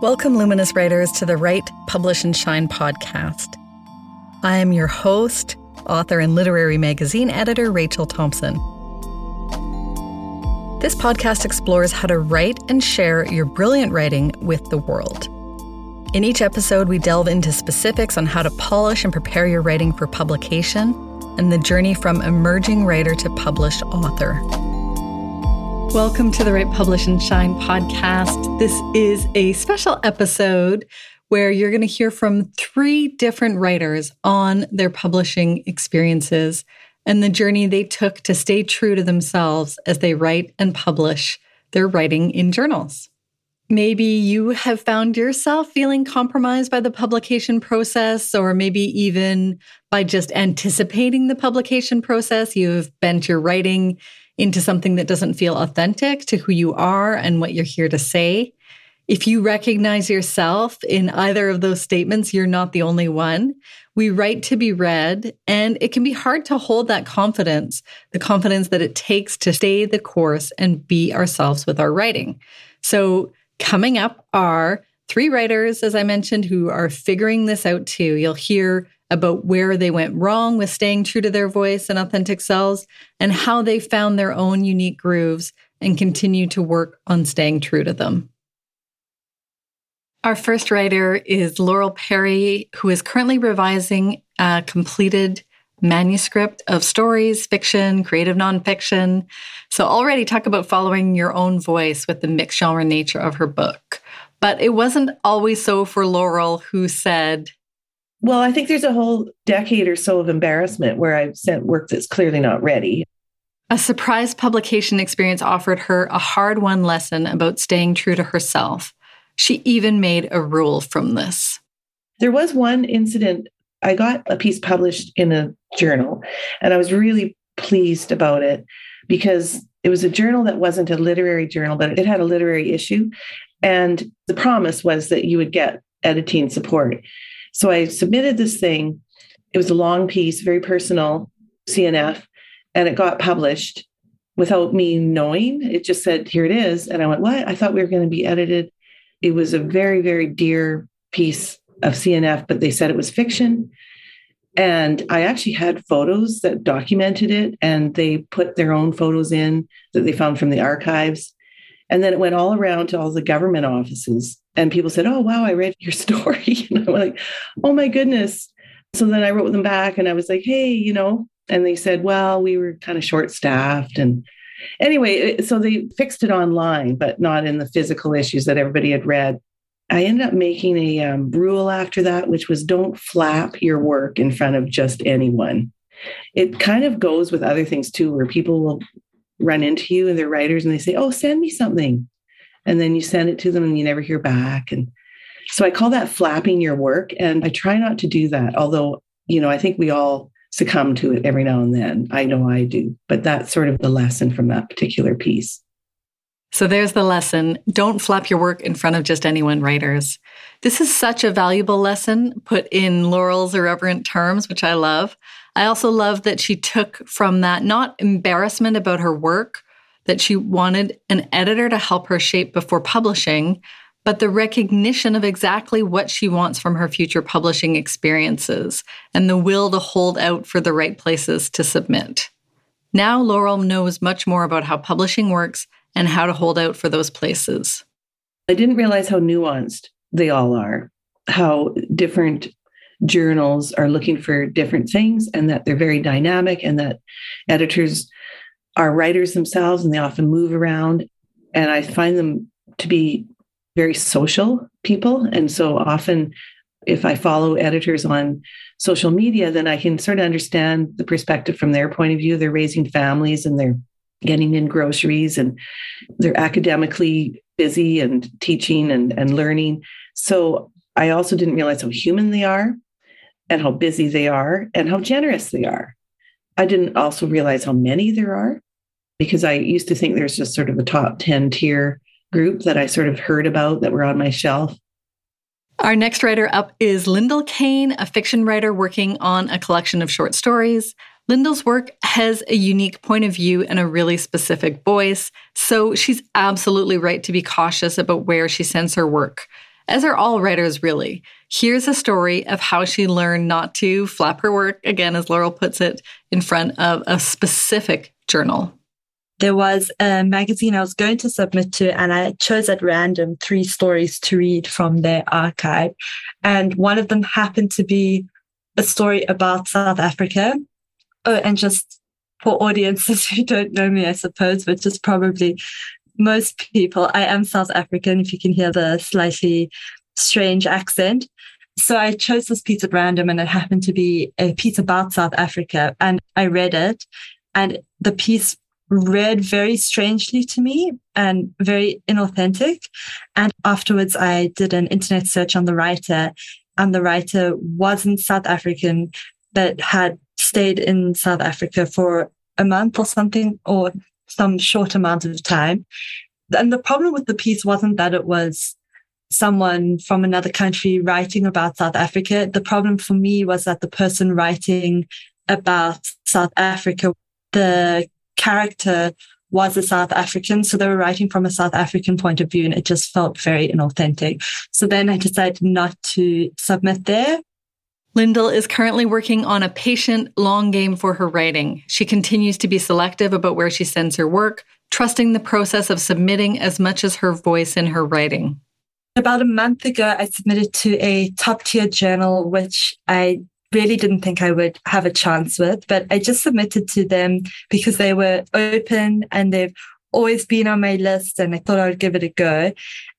Welcome, Luminous Writers, to the Write, Publish, and Shine podcast. I am your host, author, and literary magazine editor, Rachel Thompson. This podcast explores how to write and share your brilliant writing with the world. In each episode, we delve into specifics on how to polish and prepare your writing for publication and the journey from emerging writer to published author. Welcome to the Write Publish and Shine podcast. This is a special episode where you're going to hear from three different writers on their publishing experiences and the journey they took to stay true to themselves as they write and publish their writing in journals. Maybe you have found yourself feeling compromised by the publication process, or maybe even by just anticipating the publication process. You've bent your writing into something that doesn't feel authentic to who you are and what you're here to say. If you recognize yourself in either of those statements, you're not the only one. We write to be read, and it can be hard to hold that confidence, the confidence that it takes to stay the course and be ourselves with our writing. So, coming up are three writers, as I mentioned, who are figuring this out too. You'll hear about where they went wrong with staying true to their voice and authentic selves, and how they found their own unique grooves and continue to work on staying true to them. Our first writer is Laurel Perry, who is currently revising a completed manuscript of stories, fiction, creative nonfiction. So, already talk about following your own voice with the mixed genre nature of her book. But it wasn't always so for Laurel, who said, well, I think there's a whole decade or so of embarrassment where I've sent work that's clearly not ready. A surprise publication experience offered her a hard won lesson about staying true to herself. She even made a rule from this. There was one incident. I got a piece published in a journal, and I was really pleased about it because it was a journal that wasn't a literary journal, but it had a literary issue. And the promise was that you would get editing support. So I submitted this thing. It was a long piece, very personal, CNF, and it got published without me knowing. It just said, here it is. And I went, what? I thought we were going to be edited. It was a very, very dear piece of CNF, but they said it was fiction. And I actually had photos that documented it, and they put their own photos in that they found from the archives. And then it went all around to all the government offices and people said, Oh, wow, I read your story. and I'm like, Oh my goodness. So then I wrote them back and I was like, Hey, you know, and they said, Well, we were kind of short staffed. And anyway, so they fixed it online, but not in the physical issues that everybody had read. I ended up making a um, rule after that, which was don't flap your work in front of just anyone. It kind of goes with other things too, where people will run into you and they're writers and they say, Oh, send me something and then you send it to them and you never hear back and so i call that flapping your work and i try not to do that although you know i think we all succumb to it every now and then i know i do but that's sort of the lesson from that particular piece so there's the lesson. Don't flap your work in front of just anyone, writers. This is such a valuable lesson put in Laurel's irreverent terms, which I love. I also love that she took from that not embarrassment about her work, that she wanted an editor to help her shape before publishing, but the recognition of exactly what she wants from her future publishing experiences and the will to hold out for the right places to submit. Now, Laurel knows much more about how publishing works and how to hold out for those places. I didn't realize how nuanced they all are, how different journals are looking for different things, and that they're very dynamic, and that editors are writers themselves and they often move around. And I find them to be very social people. And so often, if I follow editors on social media, then I can sort of understand the perspective from their point of view. They're raising families and they're getting in groceries and they're academically busy and teaching and, and learning. So I also didn't realize how human they are and how busy they are and how generous they are. I didn't also realize how many there are because I used to think there's just sort of a top 10 tier group that I sort of heard about that were on my shelf. Our next writer up is Lyndall Kane, a fiction writer working on a collection of short stories. Lyndall's work has a unique point of view and a really specific voice, so she's absolutely right to be cautious about where she sends her work. as are all writers, really. Here's a story of how she learned not to flap her work, again, as Laurel puts it, in front of a specific journal. There was a magazine I was going to submit to, and I chose at random three stories to read from their archive. And one of them happened to be a story about South Africa. Oh, and just for audiences who don't know me, I suppose, which is probably most people, I am South African, if you can hear the slightly strange accent. So I chose this piece at random and it happened to be a piece about South Africa. And I read it and the piece read very strangely to me and very inauthentic. And afterwards, I did an internet search on the writer, and the writer wasn't South African, but had stayed in South Africa for a month or something, or some short amount of time. And the problem with the piece wasn't that it was someone from another country writing about South Africa. The problem for me was that the person writing about South Africa, the character was a South African. So they were writing from a South African point of view and it just felt very inauthentic. So then I decided not to submit there. Lyndall is currently working on a patient long game for her writing. She continues to be selective about where she sends her work, trusting the process of submitting as much as her voice in her writing. About a month ago, I submitted to a top tier journal, which I really didn't think I would have a chance with, but I just submitted to them because they were open and they've always been on my list and I thought I would give it a go.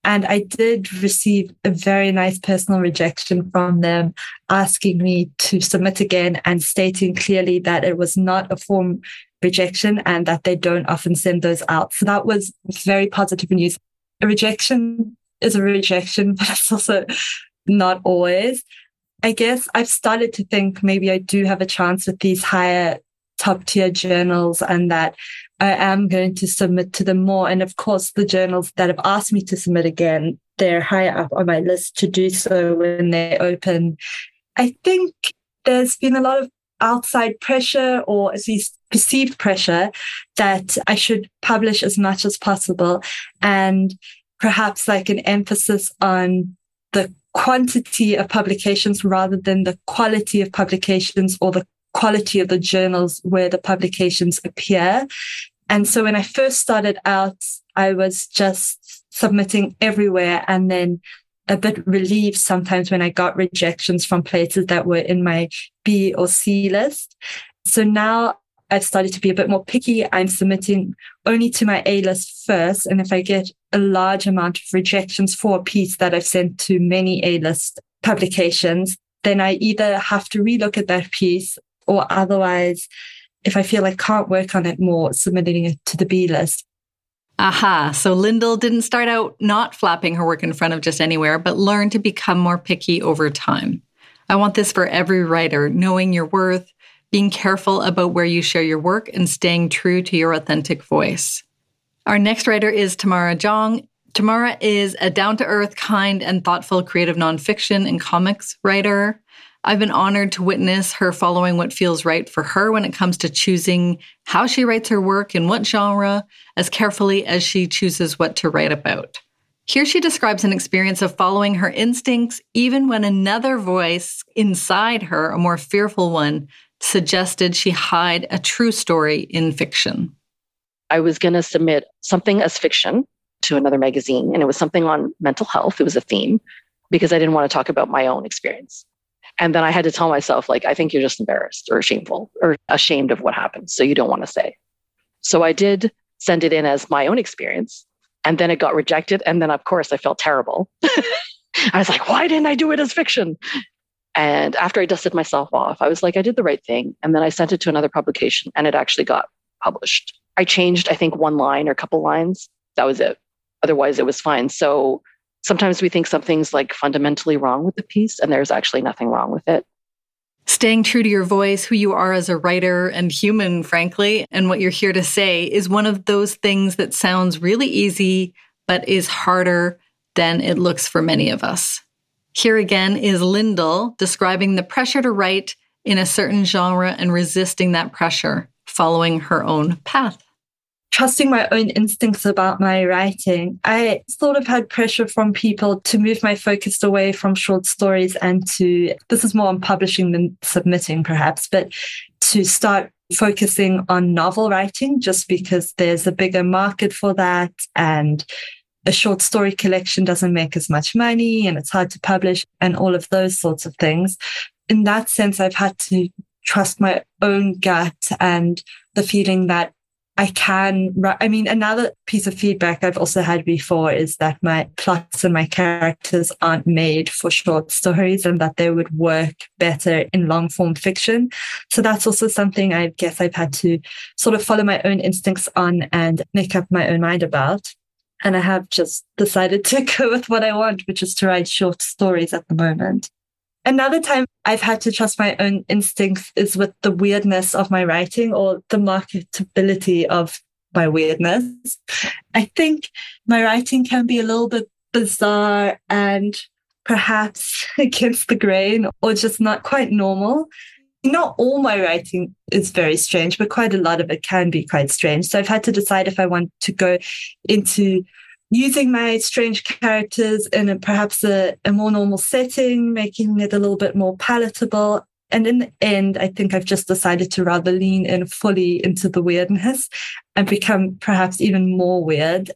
And I did receive a very nice personal rejection from them asking me to submit again and stating clearly that it was not a form rejection and that they don't often send those out. So that was very positive news. A rejection is a rejection, but it's also not always. I guess I've started to think maybe I do have a chance with these higher top tier journals and that I am going to submit to them more. And of course, the journals that have asked me to submit again, they're higher up on my list to do so when they open. I think there's been a lot of outside pressure or at least perceived pressure that I should publish as much as possible and perhaps like an emphasis on the quantity of publications rather than the quality of publications or the quality of the journals where the publications appear. And so when I first started out, I was just submitting everywhere and then a bit relieved sometimes when I got rejections from places that were in my B or C list. So now I've started to be a bit more picky. I'm submitting only to my A list first. And if I get a large amount of rejections for a piece that I've sent to many A list publications, then I either have to relook at that piece or otherwise, if I feel I can't work on it more, submitting it to the B list. Aha. So Lyndall didn't start out not flapping her work in front of just anywhere, but learned to become more picky over time. I want this for every writer, knowing your worth, being careful about where you share your work, and staying true to your authentic voice. Our next writer is Tamara Jong. Tamara is a down to earth, kind, and thoughtful creative nonfiction and comics writer. I've been honored to witness her following what feels right for her when it comes to choosing how she writes her work and what genre, as carefully as she chooses what to write about. Here she describes an experience of following her instincts, even when another voice inside her, a more fearful one, suggested she hide a true story in fiction. I was going to submit something as fiction to another magazine, and it was something on mental health. It was a theme because I didn't want to talk about my own experience. And then I had to tell myself, like, I think you're just embarrassed or shameful or ashamed of what happened. So you don't want to say. So I did send it in as my own experience. And then it got rejected. And then, of course, I felt terrible. I was like, why didn't I do it as fiction? And after I dusted myself off, I was like, I did the right thing. And then I sent it to another publication and it actually got published. I changed, I think, one line or a couple lines. That was it. Otherwise, it was fine. So sometimes we think something's like fundamentally wrong with the piece, and there's actually nothing wrong with it. Staying true to your voice, who you are as a writer and human, frankly, and what you're here to say is one of those things that sounds really easy, but is harder than it looks for many of us. Here again is Lyndall describing the pressure to write in a certain genre and resisting that pressure, following her own path. trusting my own instincts about my writing, I sort of had pressure from people to move my focus away from short stories and to, this is more on publishing than submitting perhaps, but to start focusing on novel writing just because there's a bigger market for that and a short story collection doesn't make as much money and it's hard to publish and all of those sorts of things. In that sense, I've had to trust my own gut and the feeling that I can, I mean, another piece of feedback I've also had before is that my plots and my characters aren't made for short stories and that they would work better in long form fiction. So that's also something I guess I've had to sort of follow my own instincts on and make up my own mind about. And I have just decided to go with what I want, which is to write short stories at the moment. Another time I've had to trust my own instincts is with the weirdness of my writing or the marketability of my weirdness. I think my writing can be a little bit bizarre and perhaps against the grain or just not quite normal. Not all my writing is very strange, but quite a lot of it can be quite strange. So I've had to decide if I want to go into using my strange characters in a, perhaps a, a more normal setting, making it a little bit more palatable. And in the end, I think I've just decided to rather lean in fully into the weirdness and become perhaps even more weird.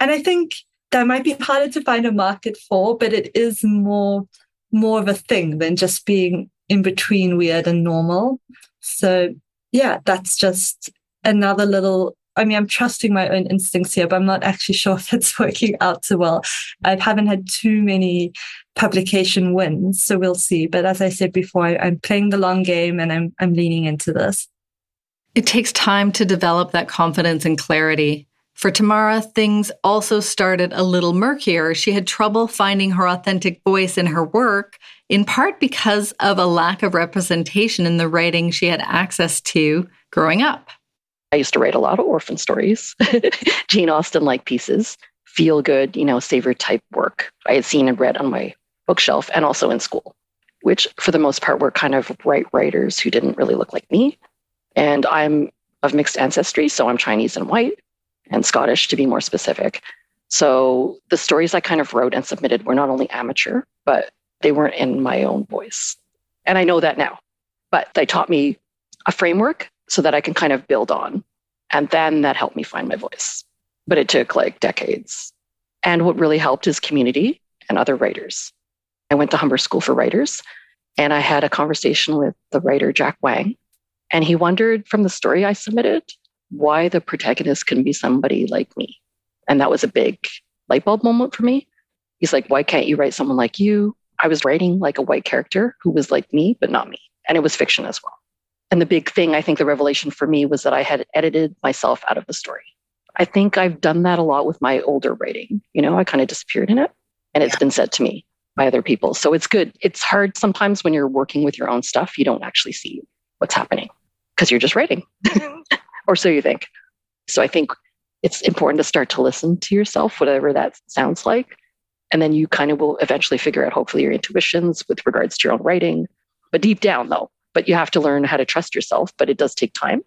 And I think that might be harder to find a market for, but it is more more of a thing than just being in between weird and normal. So yeah, that's just another little I mean, I'm trusting my own instincts here, but I'm not actually sure if it's working out so well. I haven't had too many publication wins, so we'll see. But as I said before, I'm playing the long game and I'm I'm leaning into this. It takes time to develop that confidence and clarity. For Tamara, things also started a little murkier. She had trouble finding her authentic voice in her work, in part because of a lack of representation in the writing she had access to growing up. I used to write a lot of orphan stories, Jane Austen like pieces, feel good, you know, savor type work I had seen and read on my bookshelf and also in school, which for the most part were kind of white writers who didn't really look like me. And I'm of mixed ancestry, so I'm Chinese and white and Scottish to be more specific. So the stories I kind of wrote and submitted were not only amateur, but they weren't in my own voice. And I know that now. But they taught me a framework so that I can kind of build on. And then that helped me find my voice. But it took like decades. And what really helped is community and other writers. I went to Humber School for Writers and I had a conversation with the writer Jack Wang. And he wondered from the story I submitted why the protagonist couldn't be somebody like me. And that was a big light bulb moment for me. He's like, why can't you write someone like you? I was writing like a white character who was like me, but not me. And it was fiction as well. And the big thing, I think the revelation for me was that I had edited myself out of the story. I think I've done that a lot with my older writing. You know, I kind of disappeared in it and it's yeah. been said to me by other people. So it's good. It's hard sometimes when you're working with your own stuff, you don't actually see what's happening because you're just writing, mm-hmm. or so you think. So I think it's important to start to listen to yourself, whatever that sounds like. And then you kind of will eventually figure out, hopefully, your intuitions with regards to your own writing. But deep down, though, but you have to learn how to trust yourself. But it does take time.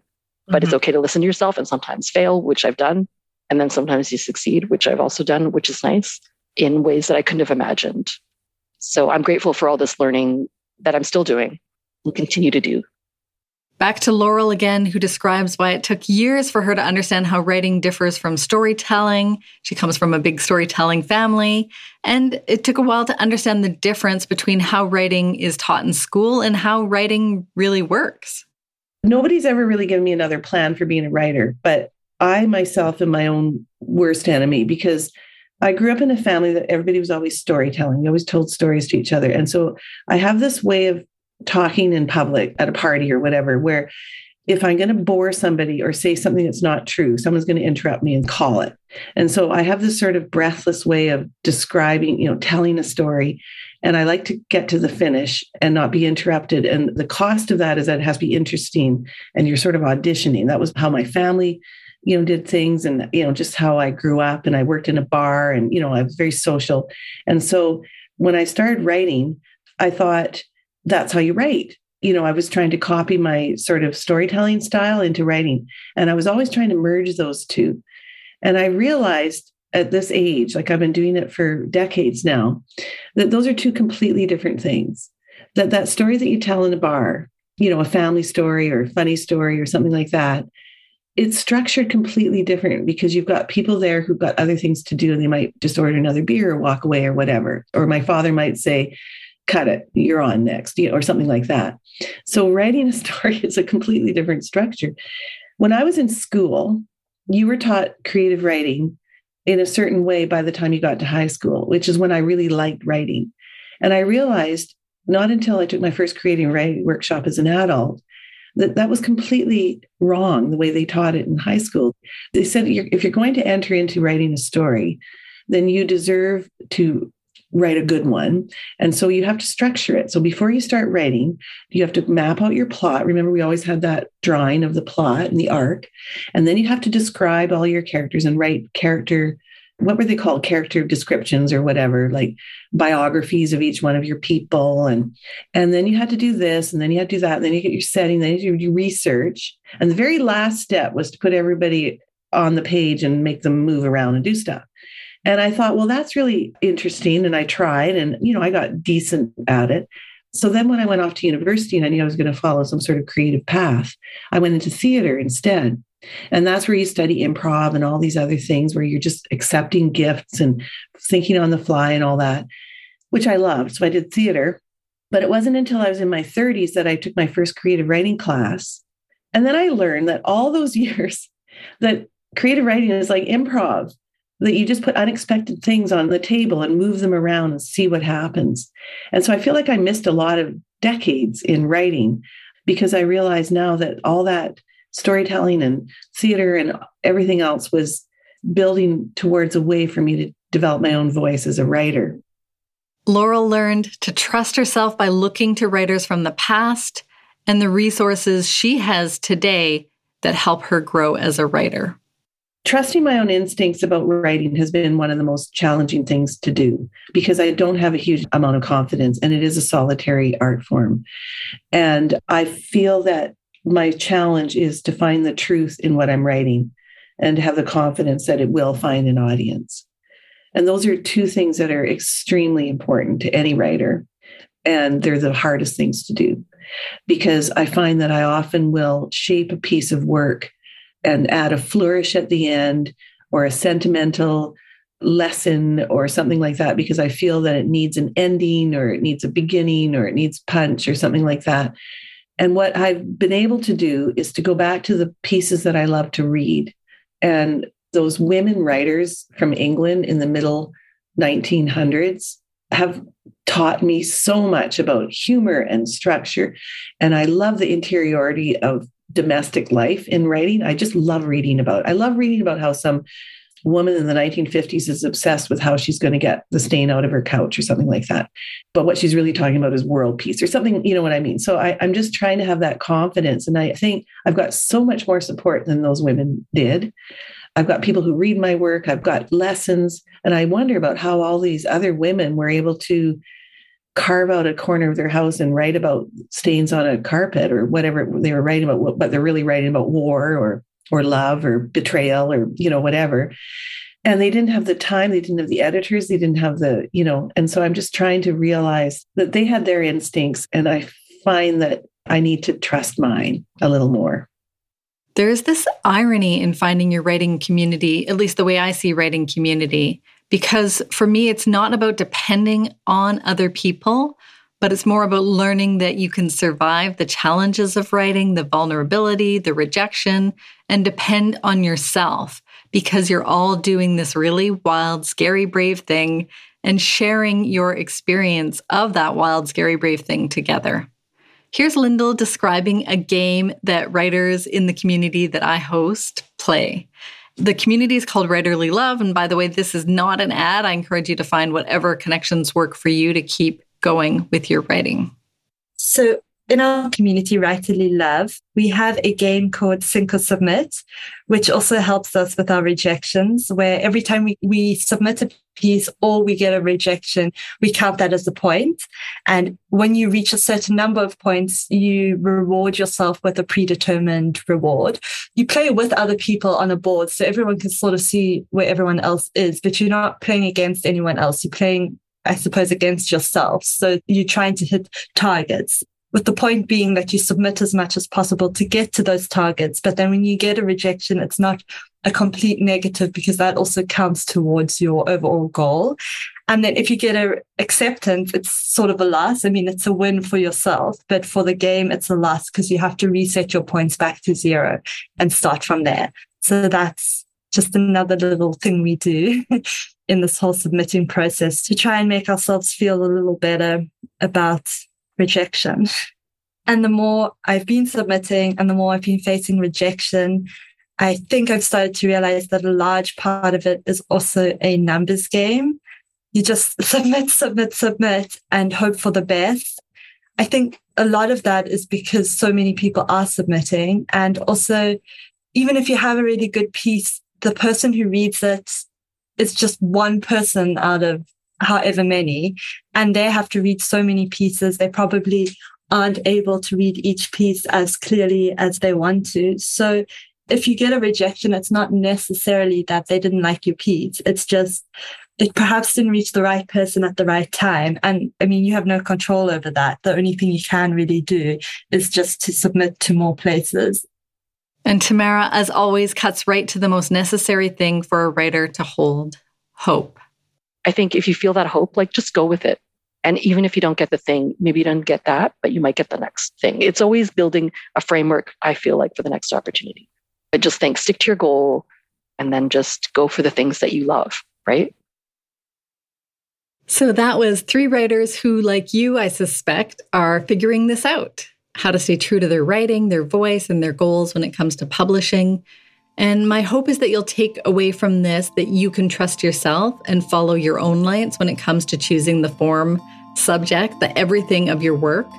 But mm-hmm. it's okay to listen to yourself and sometimes fail, which I've done. And then sometimes you succeed, which I've also done, which is nice in ways that I couldn't have imagined. So I'm grateful for all this learning that I'm still doing and continue to do Back to Laurel again, who describes why it took years for her to understand how writing differs from storytelling. She comes from a big storytelling family, and it took a while to understand the difference between how writing is taught in school and how writing really works. Nobody's ever really given me another plan for being a writer, but I myself am my own worst enemy because I grew up in a family that everybody was always storytelling. We always told stories to each other. And so I have this way of talking in public at a party or whatever, where if I'm going to bore somebody or say something that's not true, someone's going to interrupt me and call it. And so I have this sort of breathless way of describing, you know, telling a story. And I like to get to the finish and not be interrupted. And the cost of that is that it has to be interesting and you're sort of auditioning. That was how my family, you know, did things and, you know, just how I grew up. And I worked in a bar and, you know, I was very social. And so when I started writing, I thought, that's how you write. you know, I was trying to copy my sort of storytelling style into writing. And I was always trying to merge those two. And I realized at this age, like I've been doing it for decades now, that those are two completely different things. That that story that you tell in a bar, you know, a family story or a funny story or something like that, it's structured completely different because you've got people there who've got other things to do and they might just order another beer or walk away or whatever. Or my father might say, cut it, you're on next, you know, or something like that. So writing a story is a completely different structure. When I was in school, you were taught creative writing in a certain way by the time you got to high school, which is when I really liked writing. And I realized not until I took my first creative writing workshop as an adult that that was completely wrong the way they taught it in high school. They said if you're going to enter into writing a story, then you deserve to write a good one. And so you have to structure it. So before you start writing, you have to map out your plot. Remember, we always had that drawing of the plot and the arc. And then you have to describe all your characters and write character what were they called character descriptions or whatever like biographies of each one of your people and and then you had to do this and then you had to do that and then you get your setting then you do research and the very last step was to put everybody on the page and make them move around and do stuff and I thought, well, that's really interesting. And I tried and, you know, I got decent at it. So then when I went off to university and I knew I was going to follow some sort of creative path, I went into theater instead. And that's where you study improv and all these other things where you're just accepting gifts and thinking on the fly and all that, which I loved. So I did theater. But it wasn't until I was in my 30s that I took my first creative writing class. And then I learned that all those years that creative writing is like improv that you just put unexpected things on the table and move them around and see what happens. And so I feel like I missed a lot of decades in writing because I realize now that all that storytelling and theater and everything else was building towards a way for me to develop my own voice as a writer. Laurel learned to trust herself by looking to writers from the past and the resources she has today that help her grow as a writer trusting my own instincts about writing has been one of the most challenging things to do because I don't have a huge amount of confidence and it is a solitary art form. And I feel that my challenge is to find the truth in what I'm writing and have the confidence that it will find an audience. And those are two things that are extremely important to any writer. And they're the hardest things to do because I find that I often will shape a piece of work and add a flourish at the end or a sentimental lesson or something like that because I feel that it needs an ending or it needs a beginning or it needs punch or something like that. And what I've been able to do is to go back to the pieces that I love to read. And those women writers from England in the middle 1900s have taught me so much about humor and structure. And I love the interiority of domestic life in writing. I just love reading about. I love reading about how some woman in the 1950s is obsessed with how she's going to get the stain out of her couch or something like that. But what she's really talking about is world peace or something, you know what I mean? So I, I'm just trying to have that confidence. And I think I've got so much more support than those women did. I've got people who read my work, I've got lessons. And I wonder about how all these other women were able to carve out a corner of their house and write about stains on a carpet or whatever they were writing about, but they're really writing about war or or love or betrayal or you know whatever. And they didn't have the time, they didn't have the editors, they didn't have the, you know, and so I'm just trying to realize that they had their instincts and I find that I need to trust mine a little more. There's this irony in finding your writing community, at least the way I see writing community, because for me, it's not about depending on other people, but it's more about learning that you can survive the challenges of writing, the vulnerability, the rejection, and depend on yourself because you're all doing this really wild, scary, brave thing and sharing your experience of that wild, scary, brave thing together. Here's Lyndall describing a game that writers in the community that I host play. The community is called Writerly Love. And by the way, this is not an ad. I encourage you to find whatever connections work for you to keep going with your writing. So, in our community, Writerly Love, we have a game called Sync or Submit, which also helps us with our rejections, where every time we, we submit a piece or we get a rejection, we count that as a point. And when you reach a certain number of points, you reward yourself with a predetermined reward. You play with other people on a board, so everyone can sort of see where everyone else is, but you're not playing against anyone else. You're playing I suppose, against yourself. So you're trying to hit targets with the point being that you submit as much as possible to get to those targets. But then when you get a rejection, it's not a complete negative because that also counts towards your overall goal. And then if you get a acceptance, it's sort of a loss. I mean, it's a win for yourself, but for the game, it's a loss because you have to reset your points back to zero and start from there. So that's just another little thing we do in this whole submitting process to try and make ourselves feel a little better about rejection. And the more I've been submitting and the more I've been facing rejection, I think I've started to realize that a large part of it is also a numbers game. You just submit, submit, submit, and hope for the best. I think a lot of that is because so many people are submitting. And also, even if you have a really good piece, the person who reads it is just one person out of however many, and they have to read so many pieces. They probably aren't able to read each piece as clearly as they want to. So if you get a rejection, it's not necessarily that they didn't like your piece. It's just it perhaps didn't reach the right person at the right time. And I mean, you have no control over that. The only thing you can really do is just to submit to more places. And Tamara, as always, cuts right to the most necessary thing for a writer to hold hope. I think if you feel that hope, like just go with it. And even if you don't get the thing, maybe you don't get that, but you might get the next thing. It's always building a framework, I feel like, for the next opportunity. But just think stick to your goal and then just go for the things that you love, right? So that was three writers who, like you, I suspect, are figuring this out how to stay true to their writing, their voice, and their goals when it comes to publishing. And my hope is that you'll take away from this that you can trust yourself and follow your own lights when it comes to choosing the form, subject, the everything of your work,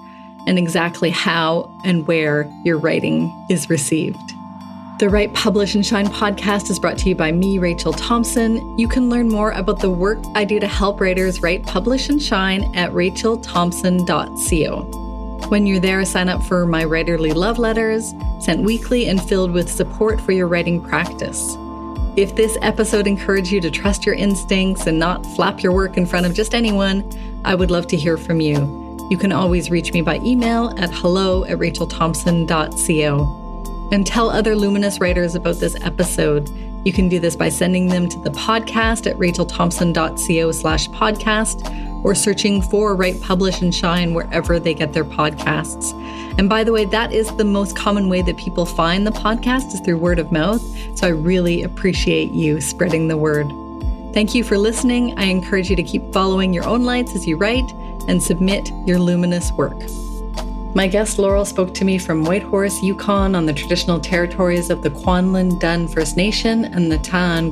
and exactly how and where your writing is received. The Write Publish and Shine podcast is brought to you by me, Rachel Thompson. You can learn more about the work I do to help writers write, publish, and shine at rachelthompson.co. When you're there, sign up for my writerly love letters, sent weekly and filled with support for your writing practice. If this episode encouraged you to trust your instincts and not flap your work in front of just anyone, I would love to hear from you. You can always reach me by email at hello at rachelthompson.co. And tell other Luminous writers about this episode. You can do this by sending them to the podcast at rachelthompson.co slash podcast or searching for Write, Publish, and Shine wherever they get their podcasts. And by the way, that is the most common way that people find the podcast is through word of mouth. So I really appreciate you spreading the word. Thank you for listening. I encourage you to keep following your own lights as you write and submit your luminous work. My guest Laurel spoke to me from Whitehorse, Yukon, on the traditional territories of the Kwanlin Dun First Nation and the Ta'an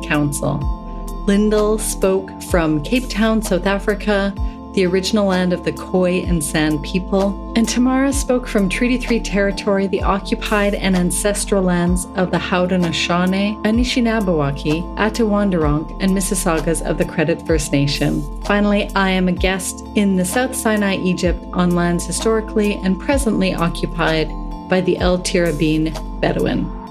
Council. Lyndall spoke from Cape Town, South Africa, the original land of the Khoi and San people. And Tamara spoke from Treaty 3 territory, the occupied and ancestral lands of the Haudenosaunee, Anishinaabewaki, Attawanderunk, and Mississaugas of the Credit First Nation. Finally, I am a guest in the South Sinai, Egypt, on lands historically and presently occupied by the El Tirabin Bedouin.